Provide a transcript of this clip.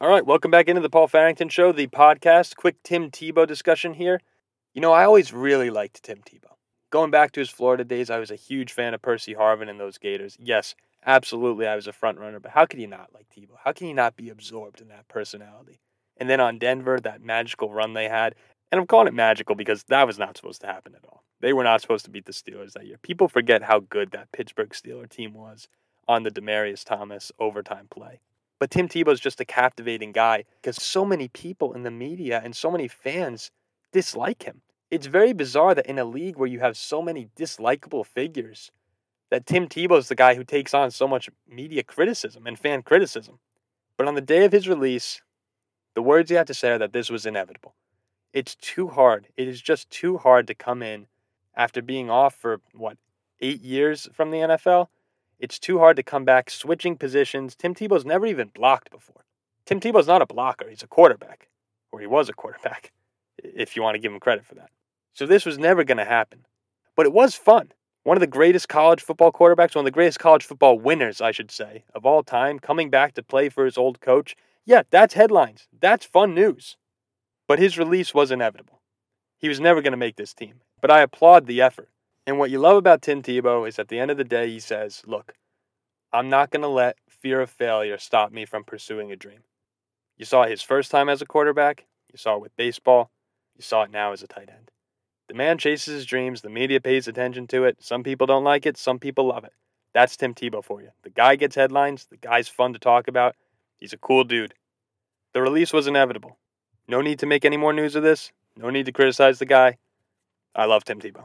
All right, welcome back into the Paul Farrington Show, the podcast. Quick Tim Tebow discussion here. You know, I always really liked Tim Tebow. Going back to his Florida days, I was a huge fan of Percy Harvin and those Gators. Yes, absolutely, I was a front runner, but how could you not like Tebow? How can you not be absorbed in that personality? And then on Denver, that magical run they had, and I'm calling it magical because that was not supposed to happen at all. They were not supposed to beat the Steelers that year. People forget how good that Pittsburgh Steeler team was on the Demaryius Thomas overtime play. But Tim Tebow is just a captivating guy because so many people in the media and so many fans dislike him. It's very bizarre that in a league where you have so many dislikable figures, that Tim Tebow is the guy who takes on so much media criticism and fan criticism. But on the day of his release, the words he had to say are that this was inevitable. It's too hard. It is just too hard to come in after being off for, what, eight years from the NFL? It's too hard to come back switching positions. Tim Tebow's never even blocked before. Tim Tebow's not a blocker, he's a quarterback, or he was a quarterback, if you want to give him credit for that. So this was never going to happen. But it was fun. One of the greatest college football quarterbacks, one of the greatest college football winners, I should say, of all time, coming back to play for his old coach. Yeah, that's headlines. That's fun news. But his release was inevitable. He was never going to make this team. But I applaud the effort. And what you love about Tim Tebow is at the end of the day, he says, Look, I'm not going to let fear of failure stop me from pursuing a dream. You saw it his first time as a quarterback, you saw it with baseball, you saw it now as a tight end. The man chases his dreams, the media pays attention to it. Some people don't like it, some people love it. That's Tim Tebow for you. The guy gets headlines, the guy's fun to talk about. He's a cool dude. The release was inevitable. No need to make any more news of this. No need to criticize the guy. I love Tim Tebow.